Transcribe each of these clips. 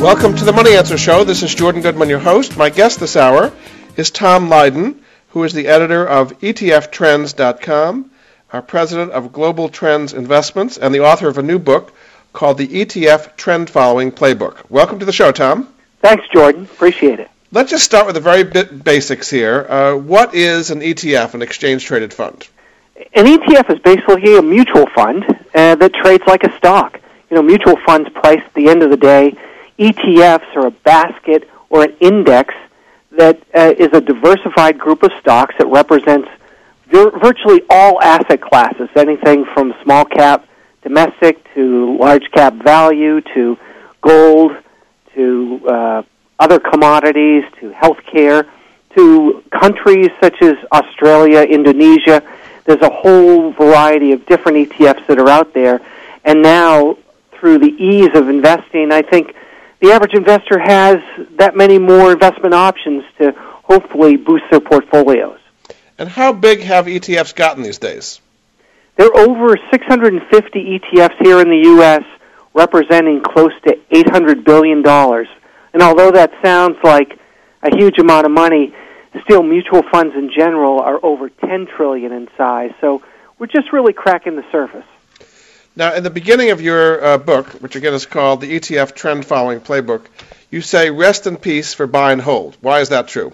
Welcome to the Money Answer Show. This is Jordan Goodman, your host. My guest this hour is Tom Lydon, who is the editor of ETFtrends.com, our president of Global Trends Investments, and the author of a new book called the ETF Trend Following Playbook. Welcome to the show, Tom. Thanks, Jordan. Appreciate it. Let's just start with the very bit basics here. Uh, what is an ETF, an exchange traded fund? An ETF is basically a mutual fund uh, that trades like a stock. You know, mutual funds price at the end of the day. ETFs are a basket or an index that uh, is a diversified group of stocks that represents vir- virtually all asset classes, anything from small cap domestic to large cap value to gold to uh, other commodities to healthcare to countries such as Australia, Indonesia. There's a whole variety of different ETFs that are out there. And now, through the ease of investing, I think the average investor has that many more investment options to hopefully boost their portfolios. And how big have ETFs gotten these days? There are over 650 ETFs here in the U.S., representing close to $800 billion. And although that sounds like a huge amount of money, still mutual funds in general are over 10 trillion in size. So we're just really cracking the surface. Now, in the beginning of your uh, book, which again is called the ETF Trend Following Playbook, you say rest in peace for buy and hold. Why is that true?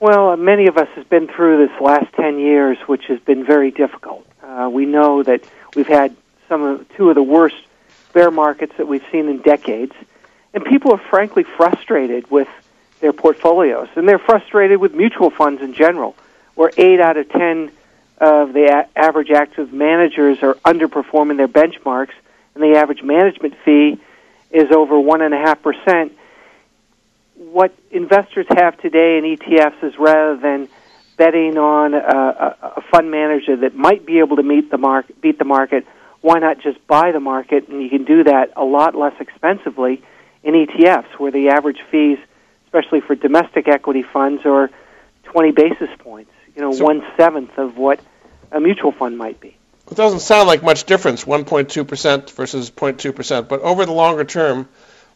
Well, many of us have been through this last 10 years, which has been very difficult. Uh, we know that we've had some of two of the worst bear markets that we've seen in decades, and people are frankly frustrated with their portfolios, and they're frustrated with mutual funds in general, where eight out of ten of the a- average active managers are underperforming their benchmarks, and the average management fee is over one and a half percent. What investors have today in ETFs is rather than betting on a, a, a fund manager that might be able to meet the mark, beat the market, why not just buy the market? And you can do that a lot less expensively in ETFs, where the average fees, especially for domestic equity funds, are 20 basis points. You know, So- one seventh of what a mutual fund might be. It doesn't sound like much difference, 1.2% versus 0.2%, but over the longer term,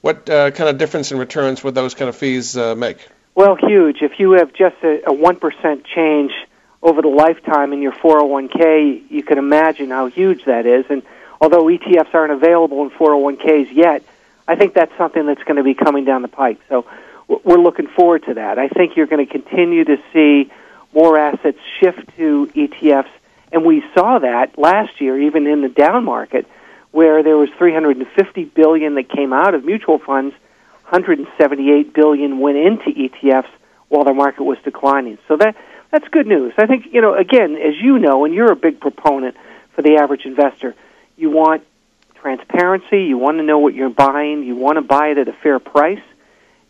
what uh, kind of difference in returns would those kind of fees uh, make? Well, huge. If you have just a, a 1% change over the lifetime in your 401k, you can imagine how huge that is. And although ETFs aren't available in 401ks yet, I think that's something that's going to be coming down the pike. So we're looking forward to that. I think you're going to continue to see more assets shift to ETFs. And we saw that last year, even in the down market, where there was 350 billion that came out of mutual funds 178 billion went into ETFs while the market was declining. So that that's good news. I think you know again, as you know, and you're a big proponent for the average investor, you want transparency. You want to know what you're buying. You want to buy it at a fair price,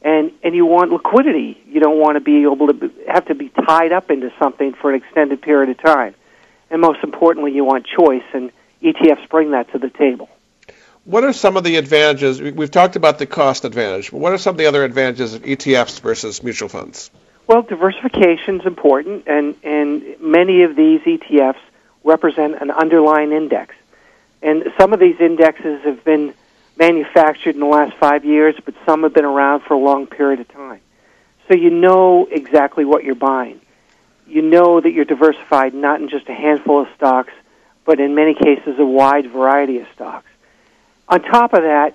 and and you want liquidity. You don't want to be able to be, have to be tied up into something for an extended period of time. And most importantly, you want choice, and ETFs bring that to the table. What are some of the advantages? we- We've talked about the cost advantage, but what are some of the other advantages of ETFs versus mutual funds? Well, diversification is important, and, and many of these ETFs represent an underlying index. And some of these indexes have been manufactured in the last five years, but some have been around for a long period of time. So you know exactly what you're buying. You know that you're diversified not in just a handful of stocks, but in many cases a wide variety of stocks. On top of that,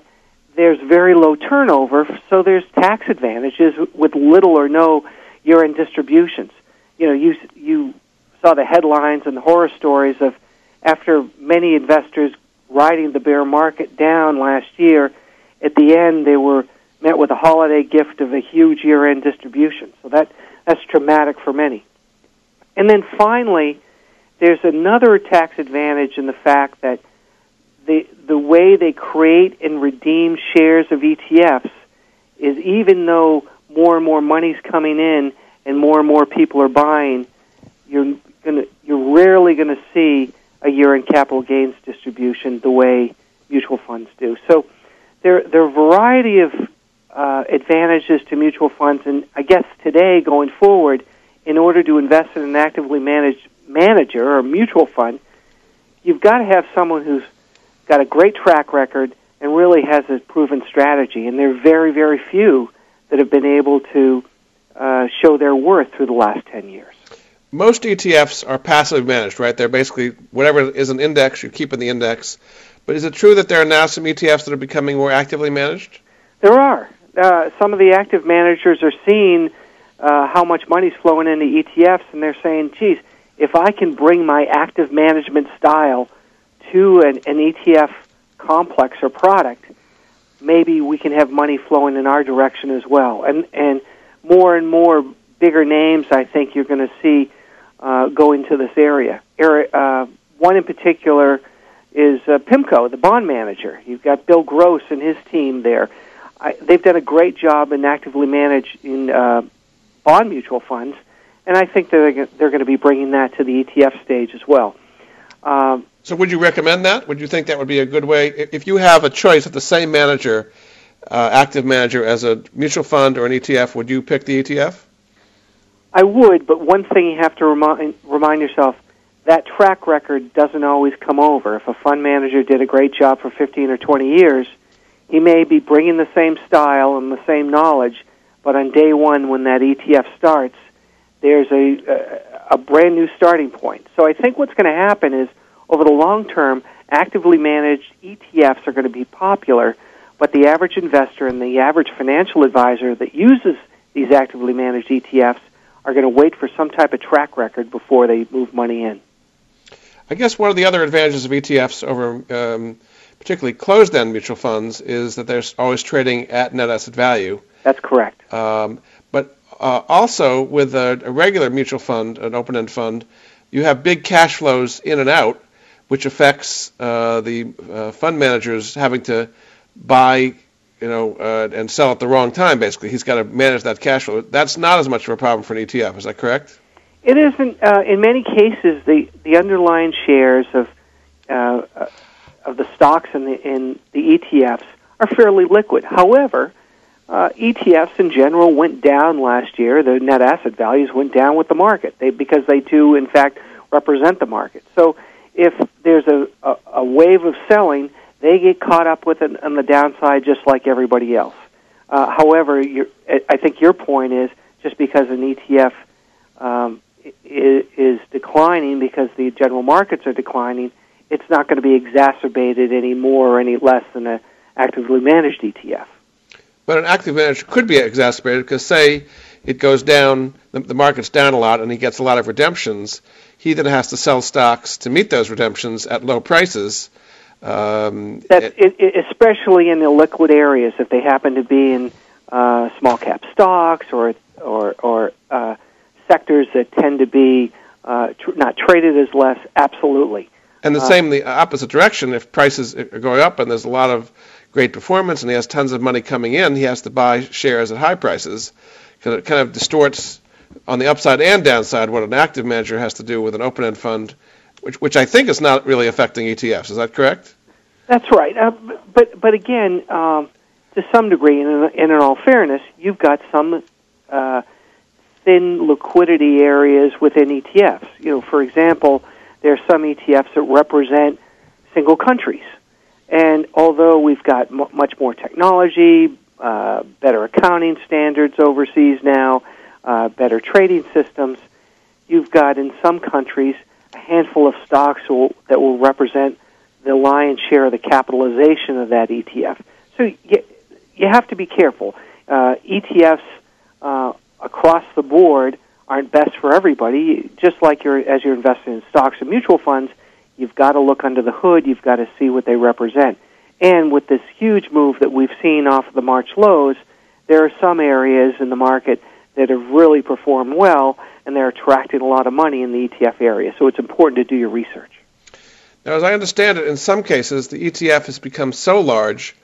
there's very low turnover, so there's tax advantages with little or no year-end distributions. You know, you you saw the headlines and the horror stories of after many investors riding the bear market down last year. At the end, they were met with a holiday gift of a huge year-end distribution. So that that's traumatic for many. And then finally, there's another tax advantage in the fact that the the way they create and redeem shares of ETFs is even though more and more money's coming in and more and more people are buying, you're gonna you're rarely going to see a year in capital gains distribution the way mutual funds do. So there there are a variety of uh, advantages to mutual funds, and I guess today going forward, in order to invest in an actively managed manager or mutual fund, you've got to have someone who's got a great track record and really has a proven strategy. And there are very, very few that have been able to uh, show their worth through the last 10 years. Most ETFs are passively managed, right? They're basically whatever is an index, you keep in the index. But is it true that there are now some ETFs that are becoming more actively managed? There are. Uh, some of the active managers are seeing uh, how much money's flowing into ETFs, and they're saying, geez, if I can bring my active management style to an, an ETF complex or product, maybe we can have money flowing in our direction as well. And and more and more bigger names, I think you're going to see uh, go into this area. Uh, one in particular is uh, PIMCO, the bond manager. You've got Bill Gross and his team there. I, they've done a great job in actively managing uh, bond mutual funds, and I think they're they're going to be bringing that to the ETF stage as well. Um, so, would you recommend that? Would you think that would be a good way if you have a choice of the same manager, uh, active manager, as a mutual fund or an ETF? Would you pick the ETF? I would, but one thing you have to remind remind yourself that track record doesn't always come over. If a fund manager did a great job for 15 or 20 years, he may be bringing the same style and the same knowledge, but on day one when that ETF starts, there's a, a brand new starting point. So I think what's going to happen is over the long term, actively managed ETFs are going to be popular, but the average investor and the average financial advisor that uses these actively managed ETFs are going to wait for some type of track record before they move money in. I guess one of the other advantages of ETFs over um, particularly closed-end mutual funds is that they're always trading at net asset value. That's correct. Um, but uh, also with a, a, regular mutual fund, an open-end fund, you have big cash flows in and out, which affects uh, the uh, fund managers having to buy, you know, uh, and sell at the wrong time. Basically, he's got to manage that cash flow. That's not as much of a problem for an ETF. Is that correct? It isn't. Uh, in many cases, the the underlying shares of uh, of the stocks and the in the ETFs are fairly liquid. However, uh, ETFs in general went down last year. The net asset values went down with the market they, because they do in fact, represent the market. So if there's a, a, a wave of selling, they get caught up with it on the downside just like everybody else. Uh, however, I think your point is just because an ETF um, is, declining because the general markets are declining, it's not going to be exacerbated any more or any less than an actively managed ETF. But an active manager could be exacerbated because, say, it goes down, the market's down a lot, and he gets a lot of redemptions. He then has to sell stocks to meet those redemptions at low prices. Um, That's it, it, especially in the liquid areas. If they happen to be in uh, small cap stocks or or, or uh, sectors that tend to be uh, tr- not traded as less, absolutely. And the uh, same, the opposite direction. If prices are going up and there's a lot of great performance and he has tons of money coming in, he has to buy shares at high prices because it kind of distorts on the upside and downside what an active manager has to do with an open-end fund, which which I think is not really affecting ETFs. Is that correct? That's right. Uh, but but again, um, to some degree, and in, in all fairness, you've got some uh, thin liquidity areas within ETFs. You know, for example, there are some ETFs that represent single countries. And although we've got m- much more technology, uh, better accounting standards overseas now, uh, better trading systems, you've got in some countries a handful of stocks will, that will represent the lion's share of the capitalization of that ETF. So you, you have to be careful. Uh, ETFs uh, across the board aren't best for everybody. Just like you're as you're investing in stocks and mutual funds, You've got to look under the hood. You've got to see what they represent. And with this huge move that we've seen off of the March lows, there are some areas in the market that have really performed well, and they're attracting a lot of money in the ETF area. So it's important to do your research. Now, as I understand it, in some cases, the ETF has become so large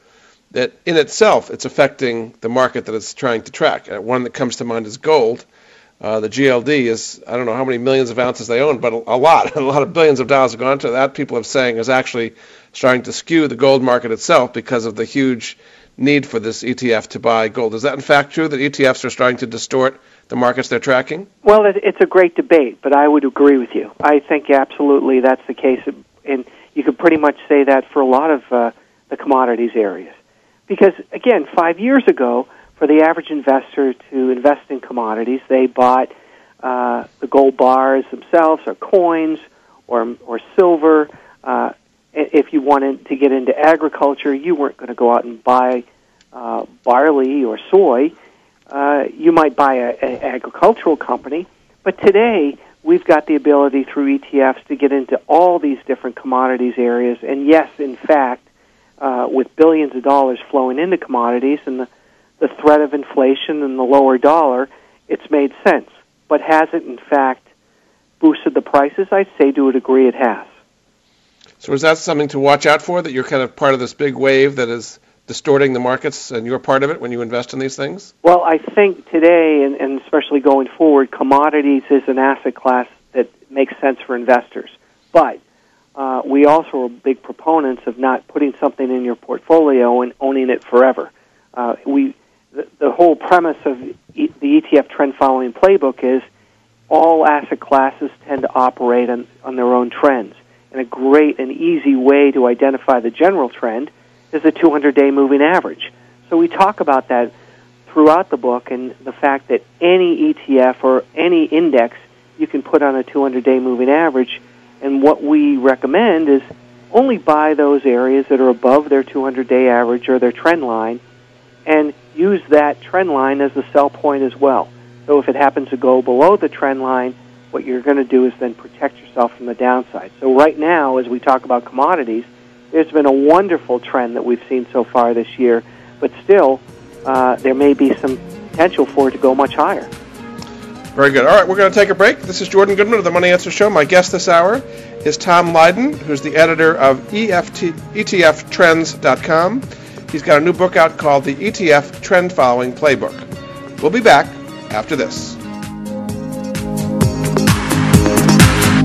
that in itself it's affecting the market that it's trying to track. Uh, one that comes to mind is gold. Uh, the GLD is, I don't know how many millions of ounces they own, but a, a lot, a lot of billions of dollars have gone to that. People are saying is actually starting to skew the gold market itself because of the huge need for this ETF to buy gold. Is that in fact true that ETFs are starting to distort the markets they're tracking? Well, it's a great debate, but I would agree with you. I think absolutely that's the case, and you could pretty much say that for a lot of uh, the commodities areas. Because again, five years ago, for the average investor to invest in commodities, they bought uh, the gold bars themselves, or coins, or or silver. Uh, if you wanted to get into agriculture, you weren't going to go out and buy uh, barley or soy. Uh, you might buy an agricultural company, but today we've got the ability through ETFs to get into all these different commodities areas. And yes, in fact, uh, with billions of dollars flowing into commodities and the, the threat of inflation and the lower dollar, it's made sense. But has it, in fact, boosted the prices? I'd say to a degree it has. So is that something to watch out for, that you're kind of part of this big wave that is distorting the markets and you're part of it when you invest in these things? Well, I think today, and, and especially going forward, commodities is an asset class that makes sense for investors. But uh, we also are big proponents of not putting something in your portfolio and owning it forever. Uh, we, the, the whole premise of e- the ETF trend following playbook is all asset classes tend to operate on, on their own trends. And a great and easy way to identify the general trend is the 200 day moving average. So we talk about that throughout the book and the fact that any ETF or any index you can put on a 200 day moving average. And what we recommend is only buy those areas that are above their 200 day average or their trend line and use that trend line as the sell point as well. So if it happens to go below the trend line, what you're going to do is then protect yourself from the downside. So right now, as we talk about commodities, there's been a wonderful trend that we've seen so far this year, but still, uh, there may be some potential for it to go much higher. Very good. All right, we're going to take a break. This is Jordan Goodman of the Money Answer Show. My guest this hour is Tom Lydon, who's the editor of EFT, ETFtrends.com. He's got a new book out called The ETF Trend Following Playbook. We'll be back after this.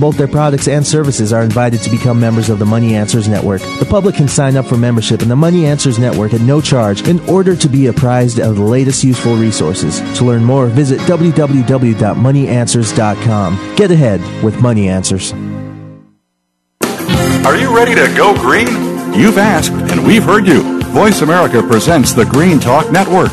both their products and services are invited to become members of the Money Answers Network. The public can sign up for membership in the Money Answers Network at no charge in order to be apprised of the latest useful resources. To learn more, visit www.moneyanswers.com. Get ahead with Money Answers. Are you ready to go green? You've asked, and we've heard you. Voice America presents the Green Talk Network.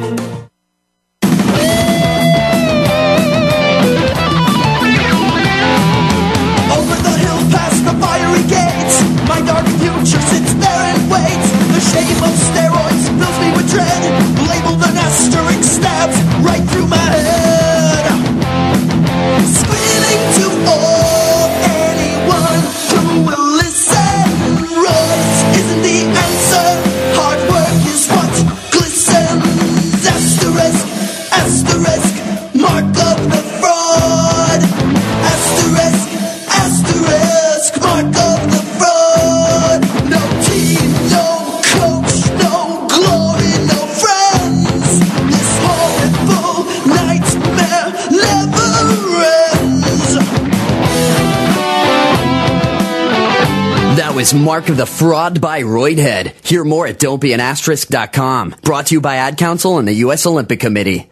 That was Mark of the Fraud by Roydhead. Hear more at don'tbeanasterisk.com. Brought to you by Ad Council and the U.S. Olympic Committee.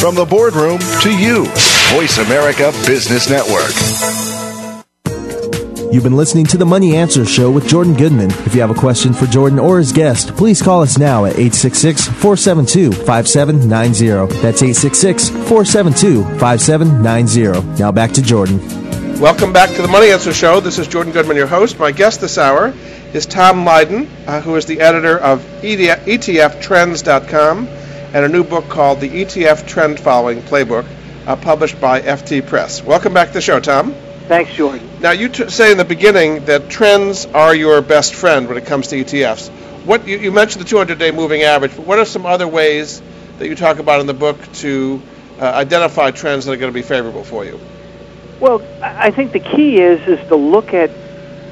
From the boardroom to you, Voice America Business Network. You've been listening to the Money Answer Show with Jordan Goodman. If you have a question for Jordan or his guest, please call us now at 866 472 5790. That's 866 472 5790. Now back to Jordan. Welcome back to the Money Answer Show. This is Jordan Goodman, your host. My guest this hour is Tom Lydon, uh, who is the editor of ETFtrends.com and a new book called The ETF Trend Following Playbook, uh, published by FT Press. Welcome back to the show, Tom. Thanks, Jordan. Now, you t- say in the beginning that trends are your best friend when it comes to ETFs. What you, you mentioned the 200-day moving average, but what are some other ways that you talk about in the book to uh, identify trends that are going to be favorable for you? Well, I think the key is is to look at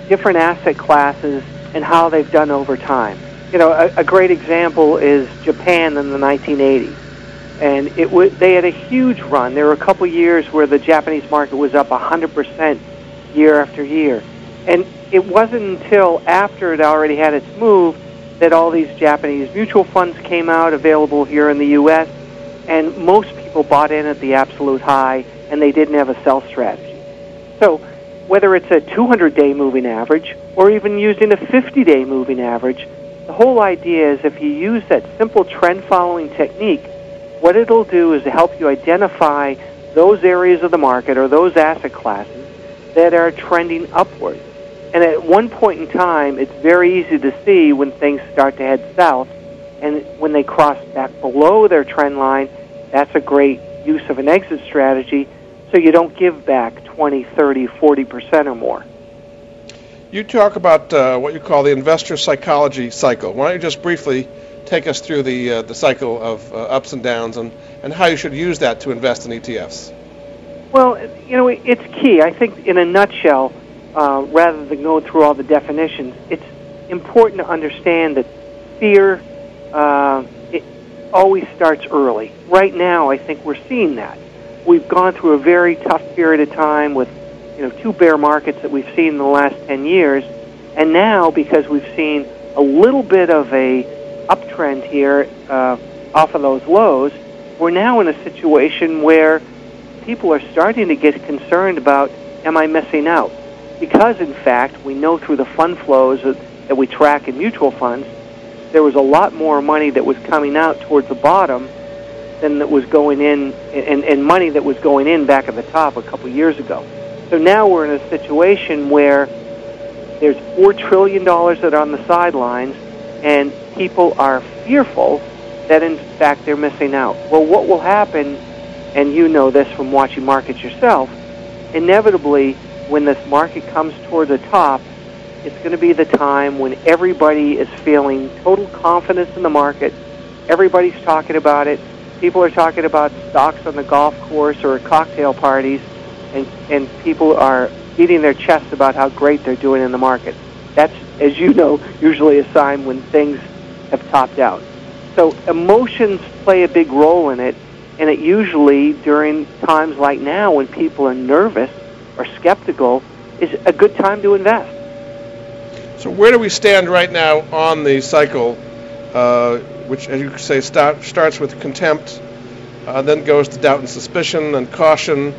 different asset classes and how they've done over time. You know, a, a great example is Japan in the 1980s, and it w- they had a huge run. There were a couple years where the Japanese market was up 100 percent year after year, and it wasn't until after it already had its move that all these Japanese mutual funds came out available here in the U.S. And most people bought in at the absolute high, and they didn't have a sell strategy. So whether it's a 200-day moving average or even using a 50-day moving average, the whole idea is if you use that simple trend following technique, what it'll do is help you identify those areas of the market or those asset classes that are trending upward. And at one point in time, it's very easy to see when things start to head south. And when they cross back below their trend line, that's a great use of an exit strategy so you don't give back 20, 30, 40% or more. You talk about uh, what you call the investor psychology cycle. Why don't you just briefly take us through the uh, the cycle of uh, ups and downs and, and how you should use that to invest in ETFs? Well, you know, it's key. I think, in a nutshell, uh, rather than going through all the definitions, it's important to understand that fear uh, it always starts early. Right now, I think we're seeing that. We've gone through a very tough period of time with, you know, two bear markets that we've seen in the last 10 years, and now because we've seen a little bit of a uptrend here uh, off of those lows, we're now in a situation where people are starting to get concerned about, am I missing out? Because, in fact, we know through the fund flows that, that we track in mutual funds, there was a lot more money that was coming out towards the bottom than that was going in, and, and money that was going in back at the top a couple years ago. So now we're in a situation where there's $4 trillion that are on the sidelines, and people are fearful that, in fact, they're missing out. Well, what will happen, and you know this from watching markets yourself, inevitably, when this market comes toward the top, it's going to be the time when everybody is feeling total confidence in the market. Everybody's talking about it. People are talking about stocks on the golf course or cocktail parties, and, and people are beating their chests about how great they're doing in the market. That's, as you know, usually a sign when things have topped out. So emotions play a big role in it, and it usually, during times like now when people are nervous or skeptical, is a good time to invest. So where do we stand right now on the cycle, uh, which, as you say, start, starts with contempt, uh, then goes to doubt and suspicion, and caution,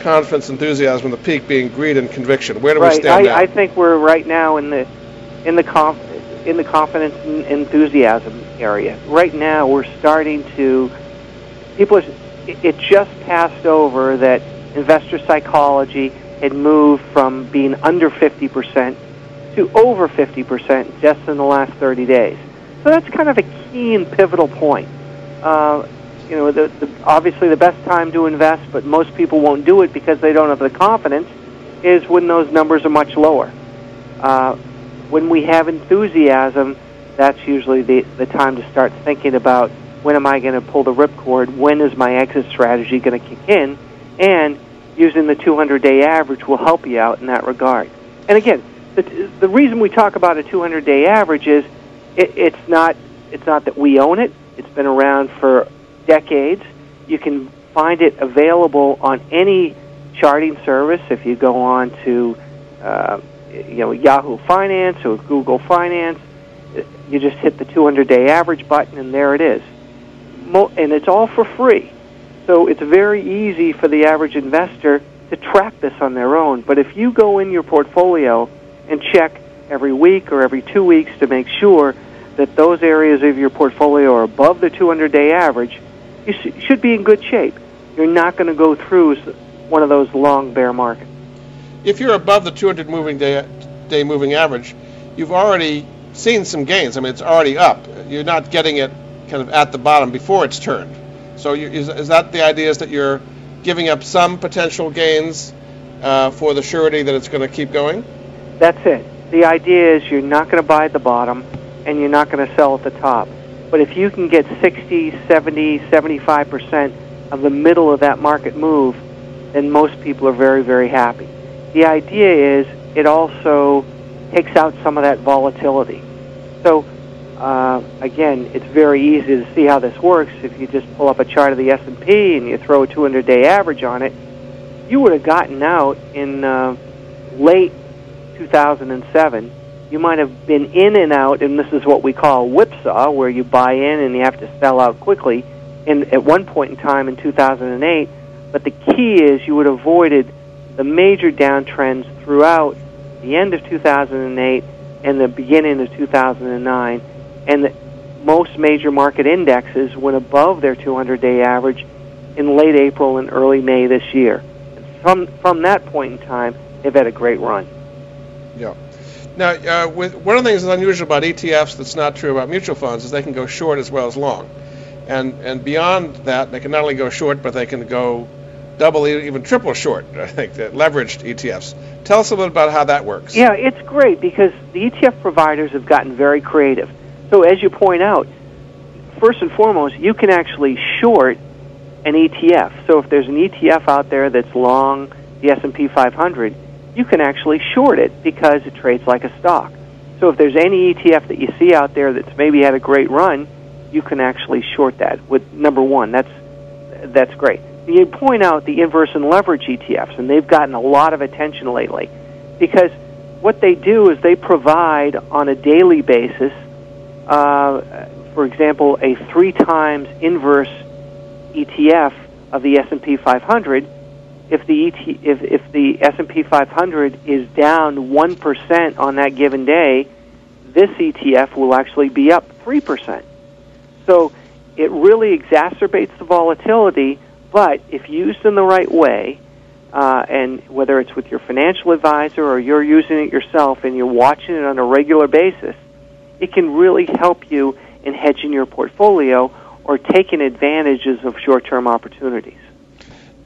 confidence, enthusiasm, and the peak being greed and conviction. Where do right. we stand I, now? I think we're right now in the in the conf- in the confidence and enthusiasm area. Right now, we're starting to people. Are, it just passed over that investor psychology had moved from being under 50 percent to over 50% just in the last 30 days. So that's kind of a key and pivotal point. Uh, you know, the, the, obviously the best time to invest, but most people won't do it because they don't have the confidence, is when those numbers are much lower. Uh, when we have enthusiasm, that's usually the, the time to start thinking about when am I going to pull the ripcord, when is my exit strategy going to kick in, and using the 200 day average will help you out in that regard. And again, the, the reason we talk about a 200 day average is it, it's not it's not that we own it. It's been around for decades. You can find it available on any charting service. If you go on to uh, you know Yahoo Finance or Google Finance. You just hit the 200-day average button, and there it is. Mo- and it's all for free. So it's very easy for the average investor to track this on their own. But if you go in your portfolio and check every week or every two weeks to make sure that those areas of your portfolio are above the 200-day average, you sh- should be in good shape. You're not going to go through one of those long bear markets. If you're above the 200 moving day, day moving average, you've already seen some gains. I mean, it's already up. You're not getting it kind of at the bottom before it's turned. So you, is, is that the idea is that you're giving up some potential gains uh, for the surety that it's going to keep going? That's it. The idea is you're not going to buy at the bottom and you're not going to sell at the top. But if you can get 60, 70, 75% of the middle of that market move, then most people are very, very happy. The idea is it also takes out some of that volatility. So uh, again, it's very easy to see how this works. If you just pull up a chart of the S&P and you throw a 200-day average on it, you would have gotten out in uh, late 2007. You might have been in and out, and this is what we call whipsaw, where you buy in and you have to sell out quickly. In at one point in time in 2008, but the key is you would have avoided the major downtrends throughout the end of 2008 and the beginning of 2009 and the, most major market indexes went above their 200-day average in late April and early May this year. From from that point in time, they've had a great run. Now, uh, with, one of the things that's unusual about ETFs that's not true about mutual funds is they can go short as well as long, and and beyond that, they can not only go short, but they can go double, even triple short. I think that leveraged ETFs. Tell us a little bit about how that works. Yeah, it's great because the ETF providers have gotten very creative. So as you point out, first and foremost, you can actually short an ETF. So if there's an ETF out there that's long the S&P 500, you can actually short it because it trades like a stock. So if there's any ETF that you see out there that's maybe had a great run, you can actually short that. With number one, that's that's great. You point out the inverse and leverage ETFs, and they've gotten a lot of attention lately because what they do is they provide on a daily basis uh, for example, a three times inverse ETF of the S&P 500, if the ET, if, if the S&P 500 is down 1% on that given day, this ETF will actually be up 3%. So it really exacerbates the volatility, but if used in the right way, uh, and whether it's with your financial advisor or you're using it yourself and you're watching it on a regular basis, it can really help you in hedging your portfolio or taking advantages of short term opportunities.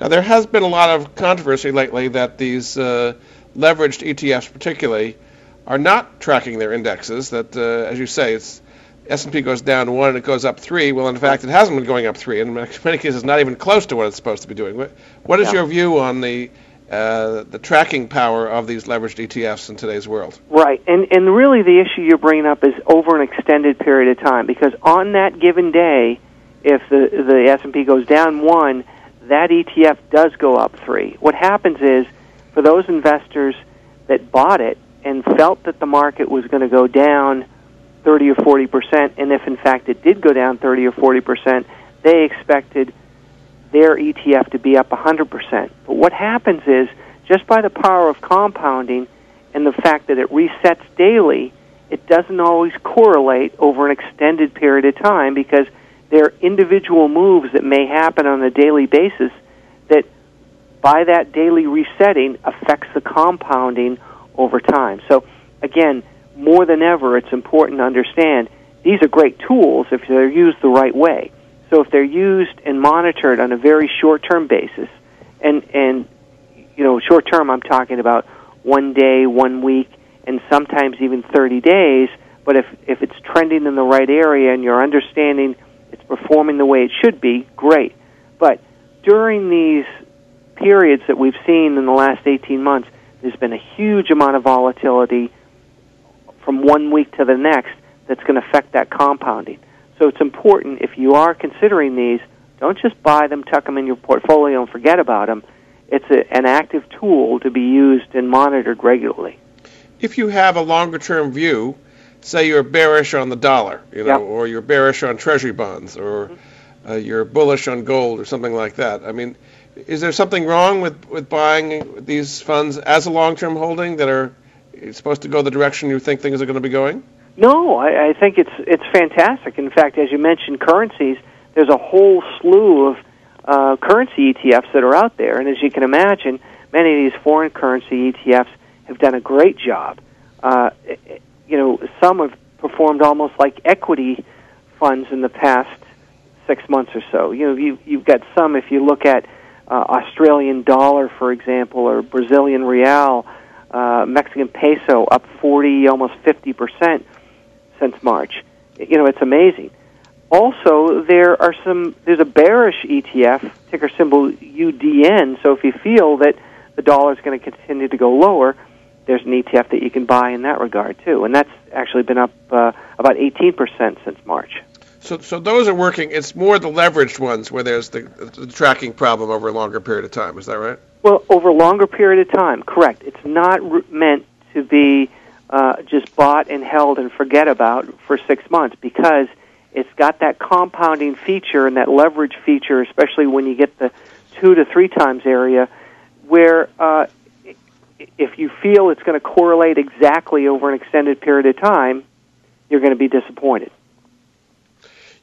Now, there has been a lot of controversy lately that these uh, leveraged ETFs, particularly, are not tracking their indexes. That, uh, as you say, it's S&P goes down one and it goes up three. Well, in fact, it hasn't been going up three, and in many cases, not even close to what it's supposed to be doing. What, what is Yeah. your view on the uh, the tracking power of these leveraged ETFs in today's world? Right, and and really the issue you're bringing up is over an extended period of time because on that given day, if the the S and P goes down one, that ETF does go up three. What happens is for those investors that bought it and felt that the market was going to go down 30 or 40 percent, and if in fact it did go down 30 or 40 percent, they expected their ETF to be up 100%. But what happens is, just by the power of compounding and the fact that it resets daily, it doesn't always correlate over an extended period of time because there are individual moves that may happen on a daily basis that, by that daily resetting, affects the compounding over time. So, again, more than ever, it's important to understand these are great tools if they're used the right way. So if they're used and monitored on a very short-term basis, and and you know, short-term, I'm talking about one day, one week, and sometimes even 30 days. But if if it's trending in the right area and you're understanding performing the way it should be, great. But during these periods that we've seen in the last 18 months, there's been a huge amount of volatility from one week to the next that's going to affect that compounding. So it's important if you are considering these, don't just buy them, tuck them in your portfolio, and forget about them. It's a, an active tool to be used and monitored regularly. if you have a longer term view, say you're bearish on the dollar, you know, Yep. or you're bearish on treasury bonds, or uh, you're bullish on gold, or something like that. I mean, is there something wrong with, with buying these funds as a long term holding that are supposed to go the direction you think things are going to be going? No, I, I think it's it's fantastic. In fact, as you mentioned, currencies. There's a whole slew of uh, currency ETFs that are out there, and as you can imagine, many of these foreign currency ETFs have done a great job. Uh, you know, some have performed almost like equity funds in the past six months or so. You know, you, you've got some. If you look at uh, Australian dollar, for example, or Brazilian real, uh, Mexican peso, up forty, almost fifty percent since March. You know, it's amazing. Also, there are some. There's a bearish ETF, ticker symbol UDN. So if you feel that the dollar is going to continue to go lower, there's an ETF that you can buy in that regard too, and that's actually been up uh, about 18% since March. So, so those are working. It's more the leveraged ones where there's the, the tracking problem over a longer period of time. Is that right? Well, over a longer period of time, correct. It's not r- meant to be uh, just bought and held and forget about for six months because it's got that compounding feature and that leverage feature, especially when you get the two to three times area, where uh, if you feel it's going to correlate exactly over an extended period of time, you're going to be disappointed.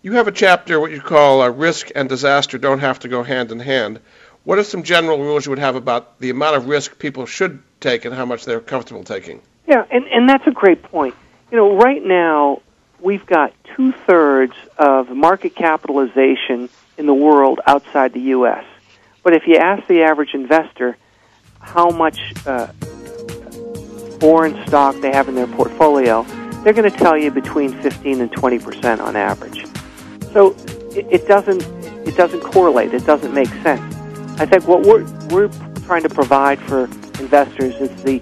You have a chapter what you call uh, risk and disaster don't have to go hand in hand. What are some general rules you would have about the amount of risk people should take and how much they're comfortable taking? Yeah, and, and that's a great point. You know, right now we've got two thirds of market capitalization in the world outside the U.S. But if you ask the average investor how much uh, foreign stock they have in their portfolio, they're going to tell you between 15 and 20 percent on average. So it, it doesn't it doesn't correlate. It doesn't make sense. I think what we're we're trying to provide for investors is the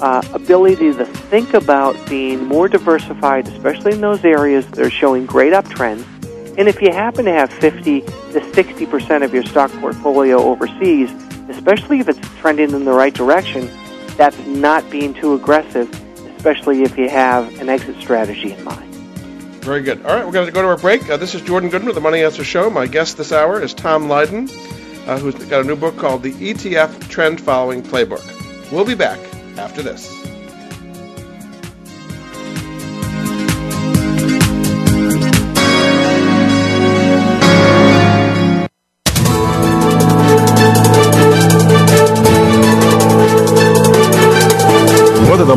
uh, ability to think about being more diversified, especially in those areas that are showing great uptrends. And if you happen to have 50 to 60 percent of your stock portfolio overseas, especially if it's trending in the right direction, that's not being too aggressive, especially if you have an exit strategy in mind. Very good. All right, we're going to go to our break. Uh, this is Jordan Goodman of the Money Answer Show. My guest this hour is Tom Lydon, uh, who's got a new book called The ETF Trend Following Playbook. We'll be back after this.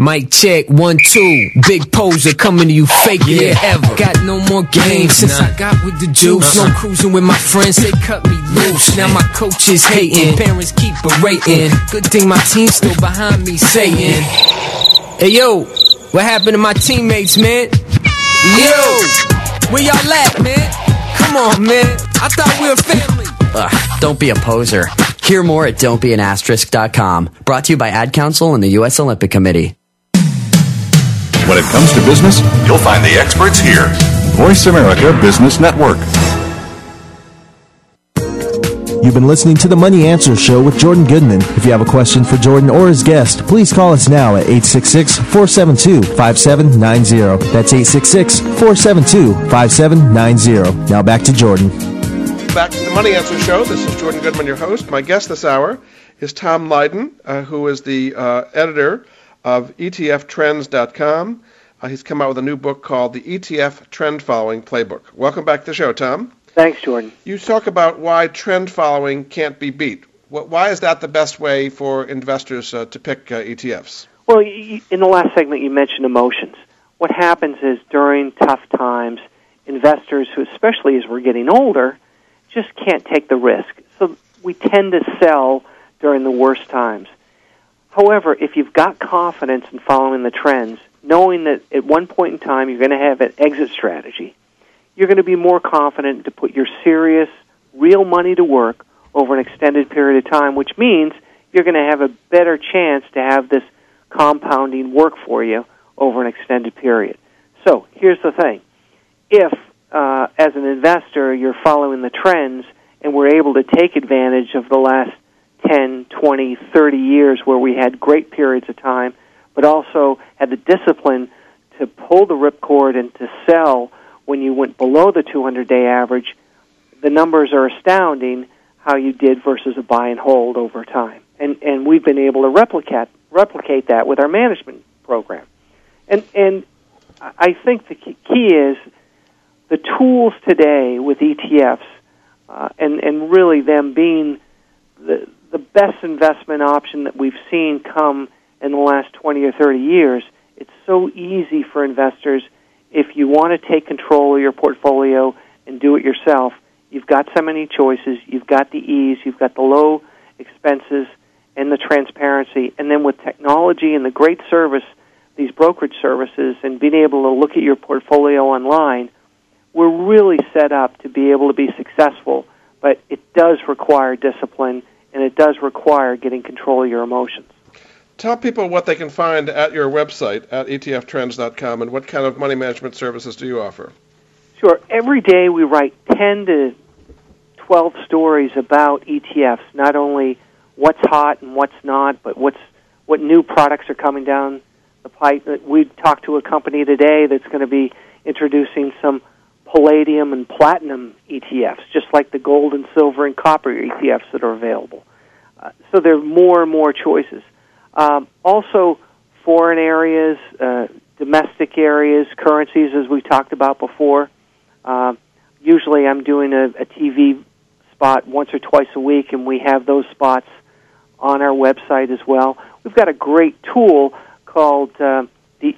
Mic check, one, two. Big poser coming to you fake yeah. ever. Got no more games since I got with the juice. Uh-huh. No cruising with my friends, they cut me loose. Now my coach is hating, parents keep berating. Good thing my team's still behind me saying, Hey yo, what happened to my teammates, man? Yo, where y'all at, man? Come on, man. I thought we were family. Ugh, don't be a poser. Hear more at don'tbeanasterisk.com. Brought to you by Ad Council and the U.S. Olympic Committee. When it comes to business, you'll find the experts here. Voice America Business Network. You've been listening to the Money Answer Show with Jordan Goodman. If you have a question for Jordan or his guest, please call us now at 866-472-5790. That's 866-472-5790. Now back to Jordan. Back to the Money Answer Show. This is Jordan Goodman, your host. My guest this hour is Tom Lydon, uh, who is the uh, editor of ETFtrends.com. Uh, he's come out with a new book called The ETF Trend Following Playbook. Welcome back to the show, Tom. Thanks, Jordan. You talk about why trend following can't be beat. Why is that the best way for investors uh, to pick uh, ETFs? Well, in the last segment, you mentioned emotions. What happens is during tough times, investors, who especially as we're getting older, just can't take the risk. So we tend to sell during the worst times. However, if you've got confidence in following the trends, knowing that at one point in time you're going to have an exit strategy, you're going to be more confident to put your serious, real money to work over an extended period of time, which means you're going to have a better chance to have this compounding work for you over an extended period. So here's the thing. If, uh, as an investor, you're following the trends and we're able to take advantage of the last 10, 20, 30 years where we had great periods of time, but also had the discipline to pull the ripcord and to sell when you went below the 200 day average, the numbers are astounding how you did versus a buy and hold over time. And, and we've been able to replicate, replicate that with our management program. And, and I think the key is the tools today with ETFs uh, and, and really them being the, the best investment option that we've seen come in the last 20 or 30 years. It's so easy for investors – if you want to take control of your portfolio and do it yourself, you've got so many choices. You've got the ease, you've got the low expenses, and the transparency. And then with technology and the great service, these brokerage services, and being able to look at your portfolio online, we're really set up to be able to be successful. But it does require discipline, and it does require getting control of your emotions tell people what they can find at your website at etftrends.com and what kind of money management services do you offer? Sure. Every day we write 10 to 12 stories about ETFs, not only what's hot and what's not, but what's what new products are coming down the pipe. We talked to a company today that's going to be introducing some palladium and platinum ETFs, just like the gold and silver and copper ETFs that are available. So there are more and more choices. Um, also, foreign areas, uh, domestic areas, currencies, as we talked about before. Uh, usually, I'm doing a, a TV spot once or twice a week, and we have those spots on our website as well. We've got a great tool called uh, the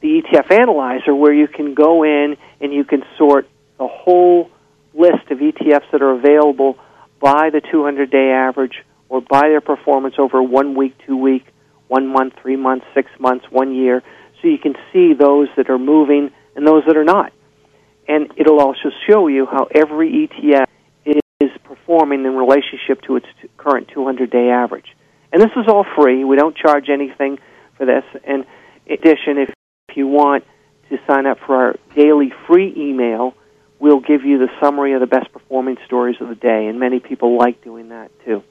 the ETF Analyzer, where you can go in and you can sort the whole list of ETFs that are available by the 200 day average or by their performance over one week, two week, one month, three months, six months, one year, so you can see those that are moving and those that are not. And it'll also show you how every ETF is performing in relationship to its current 200 day average. And this is all free. We don't charge anything for this. And in addition, if you want to sign up for our daily free email, we'll give you the summary of the best performing stories of the day. And many people like doing that too.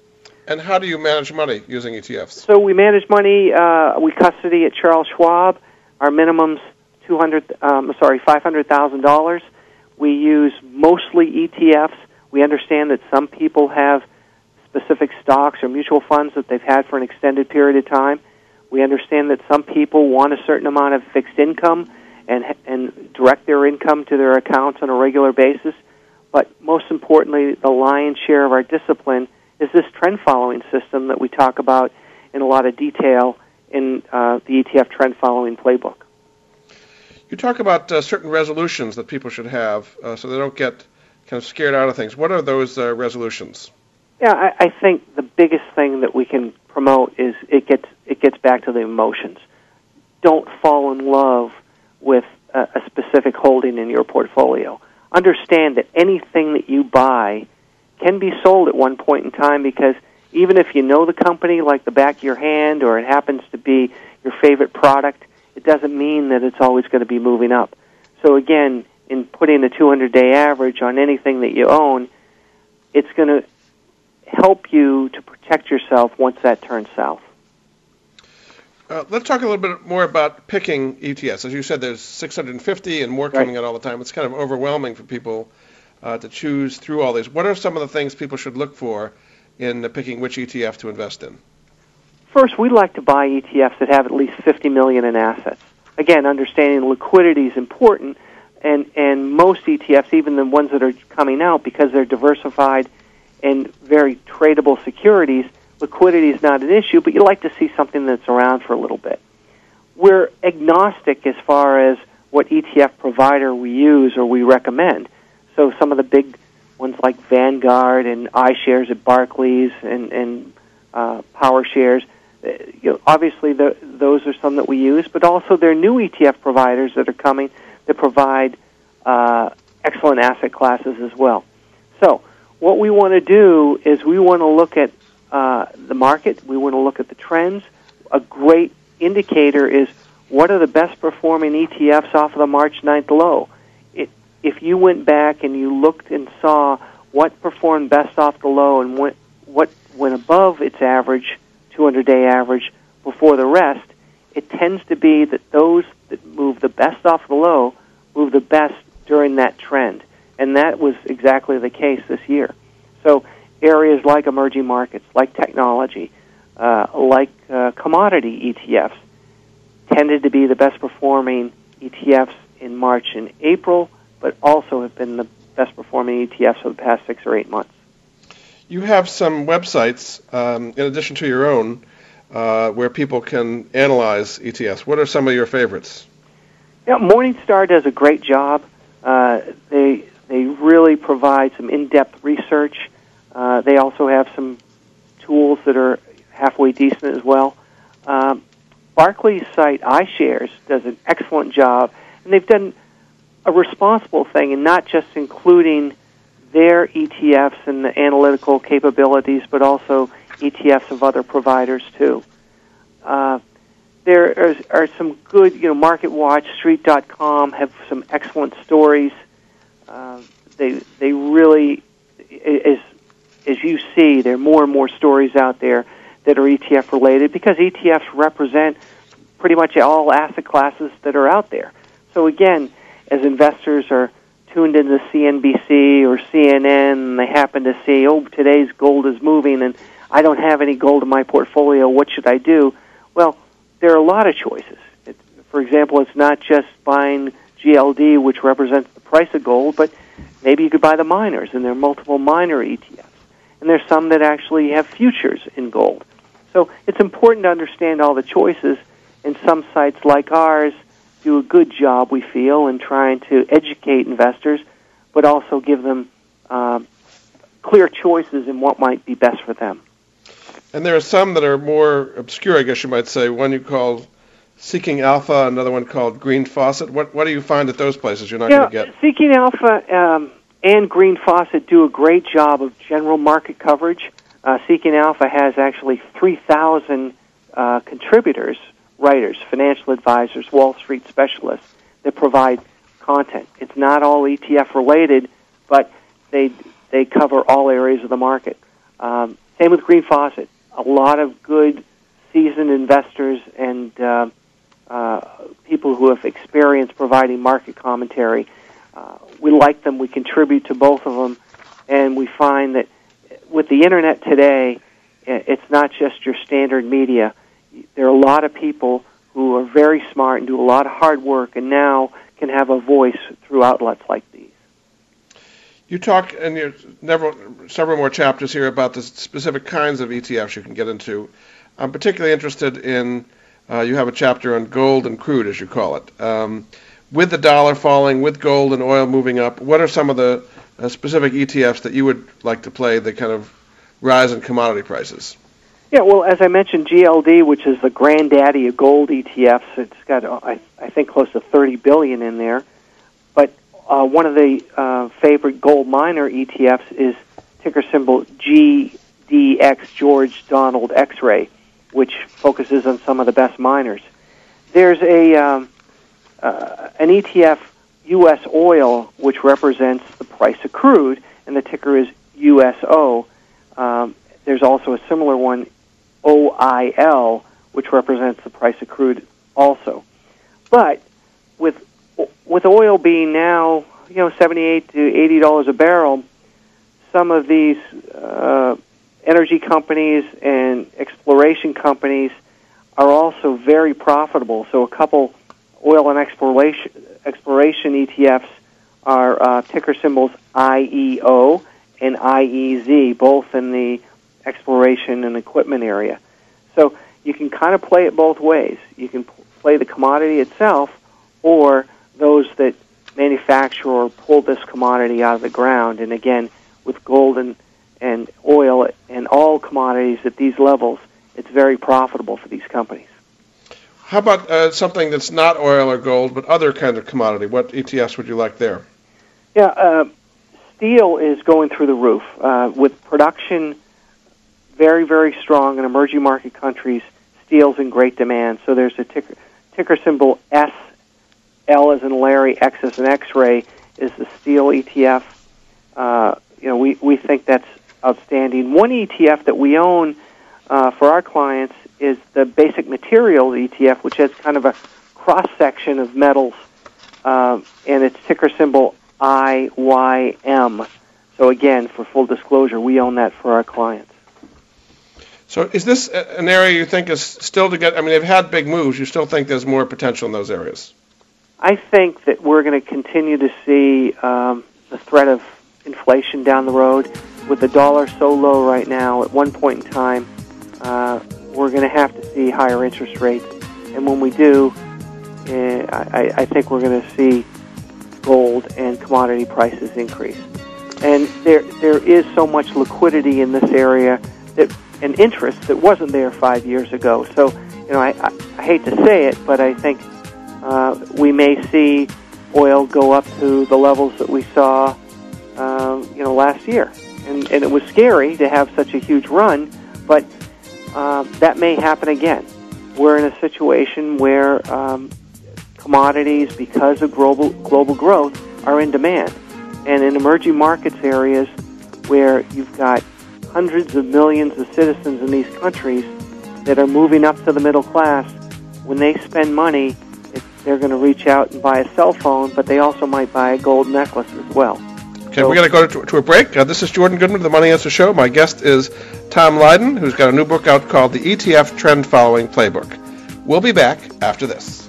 And how do you manage money using ETFs? So we manage money. Uh, we custody at Charles Schwab. Our minimum's two hundred. Um, sorry, five hundred thousand dollars. We use mostly ETFs. We understand that some people have specific stocks or mutual funds that they've had for an extended period of time. We understand that some people want a certain amount of fixed income and and direct their income to their accounts on a regular basis. But most importantly, the lion's share of our discipline is this trend following system that we talk about in a lot of detail in uh, the ETF trend following playbook. You talk about uh, certain resolutions that people should have uh, so they don't get kind of scared out of things. What are those uh, resolutions? Yeah, I, I think the biggest thing that we can promote is it gets it gets back to the emotions. Don't fall in love with a, a specific holding in your portfolio. understand that anything that you buy can be sold at one point in time because even if you know the company like the back of your hand or it happens to be your favorite product, it doesn't mean that it's always going to be moving up. So again, in putting a 200 day average on anything that you own, it's going to help you to protect yourself once that turns south. Uh, let's talk a little bit more about picking ETFs. As you said, there's 650 and more coming right. out all the time. It's kind of overwhelming for people uh, to choose through all these. What are some of the things people should look for in picking which ETF to invest in? First, we like to buy ETFs that have at least 50 million in assets. Again, understanding liquidity is important, and and most ETFs, even the ones that are coming out, because they're diversified and very tradable securities, liquidity is not an issue. But you like to see something that's around for a little bit. We're agnostic as far as what ETF provider we use or we recommend. So some of the big ones like Vanguard and iShares at Barclays and and uh, Power Shares. uh, You know, obviously, the, those are some that we use, but also there are new ETF providers that are coming that provide uh, excellent asset classes as well. So, what we want to do is we want to look at uh, the market. We want to look at the trends. A great indicator is what are the best performing ETFs off of the March 9th low. If you went back and you looked and saw what performed best off the low and what, what went above its average, 200 day average, before the rest, it tends to be that those that move the best off the low move the best during that trend. And that was exactly the case this year. So areas like emerging markets, like technology, uh, like uh, commodity ETFs, tended to be the best performing ETFs in March and April, but also have been the best performing ETFs for the past six or eight months. You have some websites, um, in addition to your own, uh, where people can analyze ETFs. What are some of your favorites? Yeah, Morningstar does a great job. Uh, they they really provide some in-depth research. Uh, they also have some tools that are halfway decent as well. Um, Barclays site iShares does an excellent job, and they've done a responsible thing in not just including their ETFs and the analytical capabilities, but also ETFs of other providers too. Uh, there are, are some good, you know, Market Street.com have some excellent stories. Uh, they they really, as as you see, there are more and more stories out there that are ETF related because ETFs represent pretty much all asset classes that are out there. So again, as investors are tuned into CNBC or CNN and they happen to see, oh, today's gold is moving and I don't have any gold in my portfolio, what should I do? Well, there are a lot of choices. It, for example, it's not just buying GLD, which represents the price of gold, but maybe you could buy the miners, and there are multiple miner ETFs. And there's some that actually have futures in gold. So it's important to understand all the choices, and some sites like ours do a good job, we feel, in trying to educate investors, but also give them uh, clear choices in what might be best for them. And there are some that are more obscure, I guess you might say. One you call Seeking Alpha, another one called Green Faucet. What what do you find at those places you're not yeah, going to get? Seeking Alpha um, and Green Faucet do a great job of general market coverage. Uh, Seeking Alpha has actually 3,000 uh, contributors, writers, financial advisors, Wall Street specialists that provide content. It's not all ETF related, but they they cover all areas of the market. Um, same with Green Faucet. A lot of good, seasoned investors and uh, uh, people who have experience providing market commentary. Uh, we like them. We contribute to both of them, and we find that with the internet today, it's not just your standard media. There are a lot of people who are very smart and do a lot of hard work, and now can have a voice through outlets like these. You talk in your several, several more chapters here about the specific kinds of ETFs you can get into. I'm particularly interested in, uh, you have a chapter on gold and crude, as you call it. Um, with the dollar falling, with gold and oil moving up, what are some of the uh, specific ETFs that you would like to play the kind of rise in commodity prices? Yeah, well, as I mentioned, GLD, which is the granddaddy of gold ETFs, it's got, uh, I, I think, close to 30 billion in there. But uh, one of the uh, favorite gold miner ETFs is ticker symbol GDX George Donald X-ray, which focuses on some of the best miners. There's a um, uh, an ETF U.S. oil which represents the price of crude, and the ticker is USO. Um, there's also a similar one, OIL, which represents the price of crude also. But with with oil being now you know 78 to 80 dollars a barrel, some of these uh, energy companies and exploration companies are also very profitable. So a couple oil and exploration exploration ETFs are uh, ticker symbols IEO and IEZ, both in the exploration and equipment area. So you can kind of play it both ways. You can play the commodity itself, or those that manufacture or pull this commodity out of the ground. And again, with gold and, and oil and all commodities at these levels, it's very profitable for these companies. How about uh, something that's not oil or gold, but other kind of commodity? What ETFs would you like there? Yeah, uh, steel is going through the roof uh, with production very, very strong in emerging market countries. Steel's in great demand, so there's a ticker, ticker symbol S, L as in Larry, X as in X-ray is the steel ETF. Uh, you know, we we think that's outstanding. One ETF that we own uh, for our clients is the basic materials ETF, which has kind of a cross section of metals, uh, and its ticker symbol IYM. So again, for full disclosure, we own that for our clients. So is this an area you think is still to get? I mean, they've had big moves. You still think there's more potential in those areas? I think that we're going to continue to see um, the threat of inflation down the road. With the dollar so low right now, at one point in time, uh, we're going to have to see higher interest rates. And when we do, uh, I, I think we're going to see gold and commodity prices increase. And there there is so much liquidity in this area that and interest that wasn't there five years ago. So you know I, I, I hate to say it, but I think uh, we may see oil go up to the levels that we saw um, you know last year. And, and it was scary to have such a huge run, but uh, that may happen again. We're in a situation where um, commodities, because of global global growth, are in demand, and in emerging markets areas where you've got hundreds of millions of citizens in these countries that are moving up to the middle class, when they spend money, they're going to reach out and buy a cell phone, but they also might buy a gold necklace as well. Okay, so, we got to go to, to a break. Uh, this is Jordan Goodman of the Money Answer Show. My guest is Tom Lydon, who's got a new book out called The ETF Trend Following Playbook. We'll be back after this.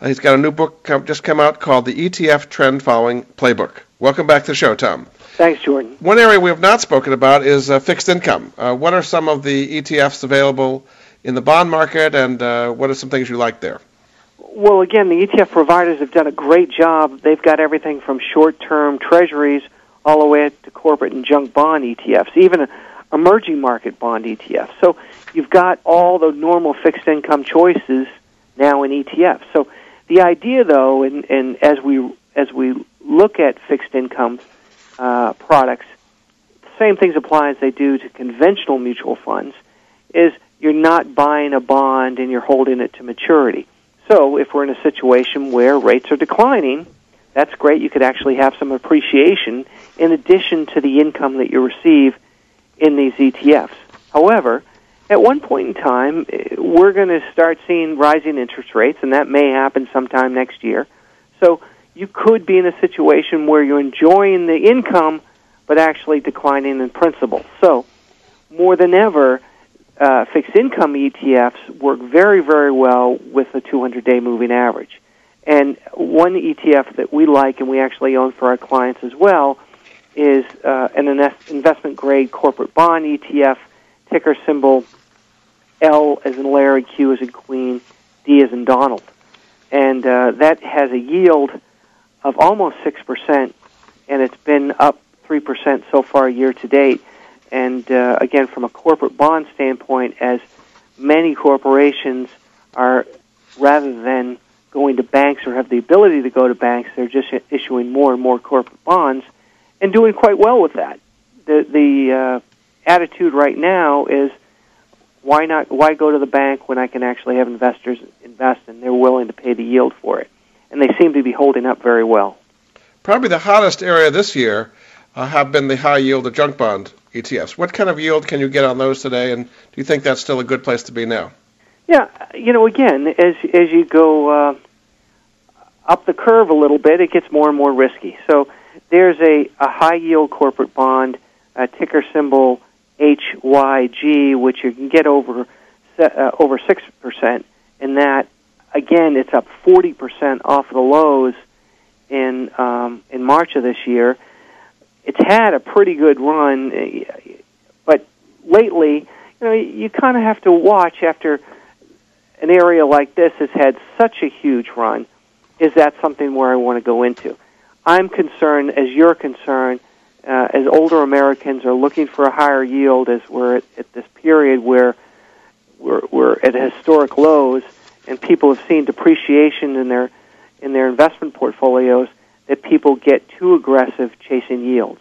Uh, he's got a new book come, just come out called The ETF Trend Following Playbook. Welcome back to the show, Tom. Thanks, Jordan. One area we have not spoken about is uh, fixed income. Uh, what are some of the ETFs available in the bond market, and uh, what are some things you like there? Well, again, the ETF providers have done a great job. They've got everything from short-term treasuries all the way to corporate and junk bond ETFs, even emerging market bond ETFs. So you've got all the normal fixed income choices now in ETFs. So the idea, though, and, and as we as we look at fixed income uh, products, the same things apply as they do to conventional mutual funds. Is you're not buying a bond and you're holding it to maturity. So if we're in a situation where rates are declining, that's great. You could actually have some appreciation in addition to the income that you receive in these ETFs. However, at one point in time, eh, we're going to start seeing rising interest rates, and that may happen sometime next year. So you could be in a situation where you're enjoying the income, but actually declining in principal. So more than ever, uh, fixed income ETFs work very, very well with the 200 day moving average. And one ETF that we like and we actually own for our clients as well is uh, an investment grade corporate bond ETF, ticker symbol L as in Larry, Q as in Queen, D as in Donald. And uh, that has a yield of almost 6%, and it's been up 3% so far year to date. And uh, again, from a corporate bond standpoint, as many corporations are, rather than going to banks or have the ability to go to banks, they're just issuing more and more corporate bonds and doing quite well with that. The, the uh, attitude right now is why not? Why go to the bank when I can actually have investors invest and they're willing to pay the yield for it? And they seem to be holding up very well. Probably the hottest area this year uh, have been the high yield or junk bond ETFs. What kind of yield can you get on those today? And do you think that's still a good place to be now? Yeah, you know, again, as as you go uh, up the curve a little bit, it gets more and more risky. So there's a, a high yield corporate bond, a ticker symbol HYG, which you can get over uh, over six percent, and that again, it's up forty percent off the lows in um, in March of this year. It's had a pretty good run, but lately, you know, you kind of have to watch after an area like this has had such a huge run. Is that something where I want to go into? I'm concerned, as you're concerned, uh, as older Americans are looking for a higher yield, as we're at, at this period where we're, we're at historic lows, and people have seen depreciation in their in their investment portfolios, that people get too aggressive chasing yields.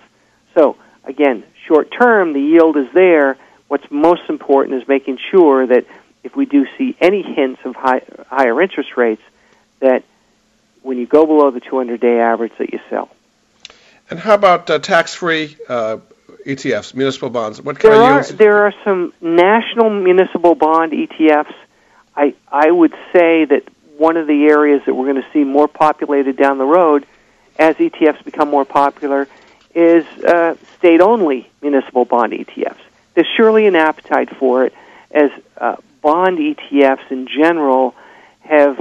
So again, short term, the yield is there. What's most important is making sure that if we do see any hints of high, higher interest rates, that when you go below the 200-day average, that you sell. And how about uh, tax-free uh, ETFs, municipal bonds? What kind there of are yields? there are some national municipal bond ETFs. I I would say that one of the areas that we're going to see more populated down the road, as ETFs become more popular, is uh, state-only municipal bond ETFs. There's surely an appetite for it, as uh, bond ETFs in general have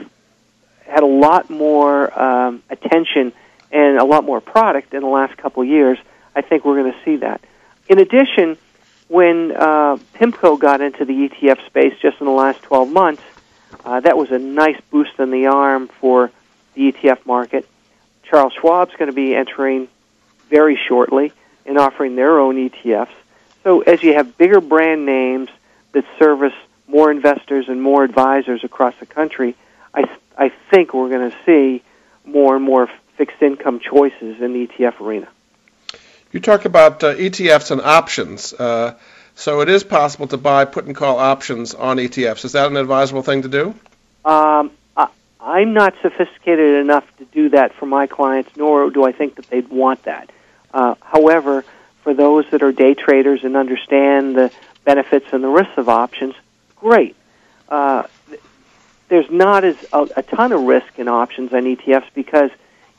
had a lot more um, attention and a lot more product in the last couple of years, I think we're going to see that. In addition, when uh, PIMCO got into the ETF space just in the last 12 months, uh, that was a nice boost in the arm for the ETF market. Charles Schwab's going to be entering very shortly and offering their own ETFs. So as you have bigger brand names that service more investors and more advisors across the country, I I think we're going to see more and more fixed income choices in the ETF arena. You talk about uh, ETFs and options. Uh, so it is possible to buy put and call options on ETFs. Is that an advisable thing to do? Um, I, I'm not sophisticated enough to do that for my clients, nor do I think that they'd want that. Uh, however, for those that are day traders and understand the benefits and the risks of options, great. Uh, there's not as a, a ton of risk in options on ETFs because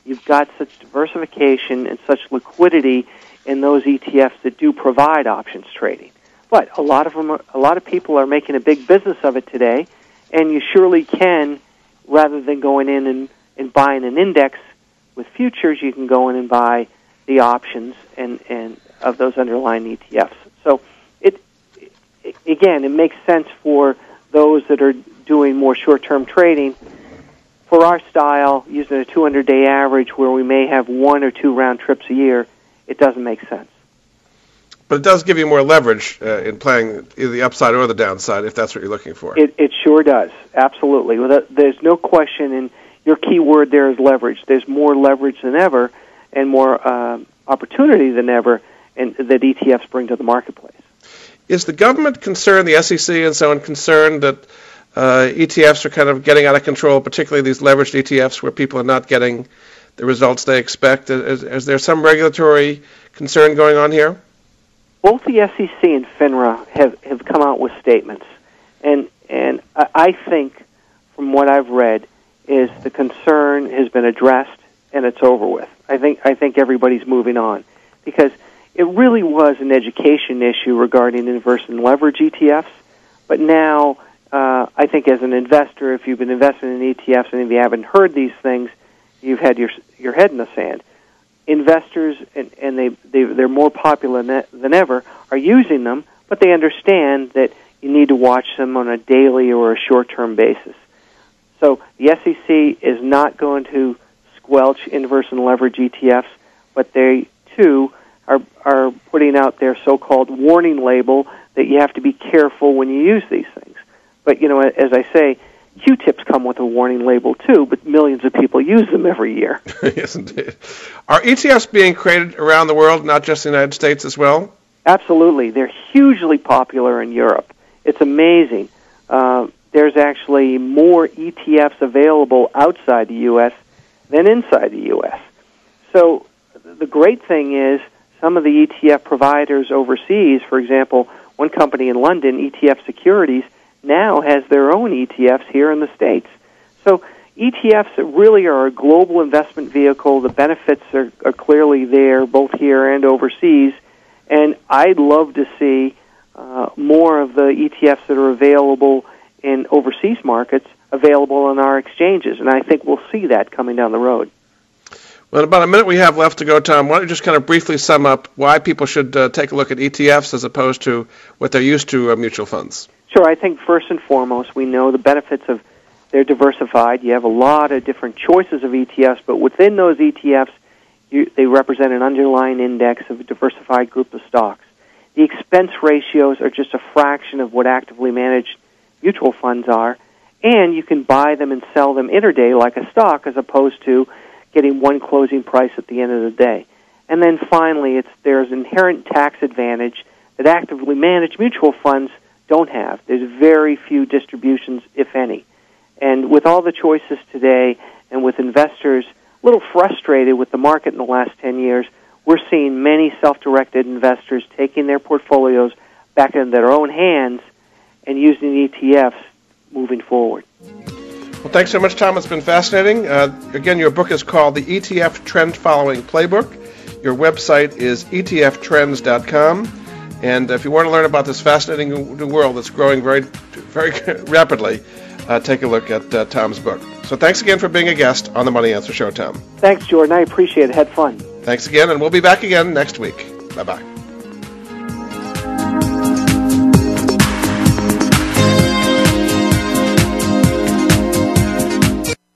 you've got such diversification and such liquidity in those ETFs that do provide options trading. But a lot of them, are, a lot of people are making a big business of it today, and you surely can, rather than going in and, and buying an index with futures, you can go in and buy the options and, and of those underlying ETFs. So it, it again, it makes sense for those that are doing more short-term trading. For our style, using a 200-day average where we may have one or two round trips a year, it doesn't make sense. But it does give you more leverage uh, in playing either the upside or the downside if that's what you're looking for. It, it sure does, absolutely. There's no question, and your key word there is leverage. There's more leverage than ever and more uh, opportunity than ever and that ETFs bring to the marketplace. Is the government concerned, the SEC and so on, concerned that uh, ETFs are kind of getting out of control, particularly these leveraged ETFs where people are not getting the results they expect? Is, is there some regulatory concern going on here? Both the SEC and FINRA have, have come out with statements, and and I think, from what I've read, is the concern has been addressed and it's over with. I think I think everybody's moving on because it really was an education issue regarding inverse and leverage ETFs, but now uh, I think as an investor, if you've been investing in ETFs and if you haven't heard these things, you've had your your head in the sand. Investors and, and they, they they're more popular than ever are using them, but they understand that you need to watch them on a daily or a short term basis. So the SEC is not going to squelch inverse and leverage ETFs, but they too are are putting out their so-called warning label that you have to be careful when you use these things. But you know, as I say, Q-tips come with a warning label too, but millions of people use them every year. yes, indeed. Are ETFs being created around the world, not just the United States as well? Absolutely. They're hugely popular in Europe. It's amazing. Uh, there's actually more ETFs available outside the U.S. than inside the U.S. So the great thing is some of the ETF providers overseas, for example, one company in London, ETF Securities, now has their own ETFs here in the States. So ETFs really are a global investment vehicle. The benefits are, are clearly there, both here and overseas. And I'd love to see uh, more of the ETFs that are available in overseas markets available on our exchanges. And I think we'll see that coming down the road. Well, about a minute we have left to go, Tom. Why don't you just kind of briefly sum up why people should uh, take a look at ETFs as opposed to what they're used to, uh, mutual funds? Sure. I think first and foremost, we know the benefits of they're diversified. You have a lot of different choices of ETFs, but within those ETFs, you, they represent an underlying index of a diversified group of stocks. The expense ratios are just a fraction of what actively managed mutual funds are, and you can buy them and sell them interday like a stock as opposed to getting one closing price at the end of the day. And then finally, it's there's inherent tax advantage that actively managed mutual funds don't have. There's very few distributions, if any. And with all the choices today, and with investors a little frustrated with the market in the last 10 years, we're seeing many self-directed investors taking their portfolios back into their own hands and using ETFs moving forward. Well, thanks so much, Tom. It's been fascinating. Uh, again, your book is called The ETF Trend Following Playbook. Your website is etftrends.com. And if you want to learn about this fascinating new world that's growing very, very rapidly, uh, take a look at uh, Tom's book. So thanks again for being a guest on the Money Answer Show, Tom. Thanks, Jordan. I appreciate it. Had fun. Thanks again, and we'll be back again next week. Bye bye.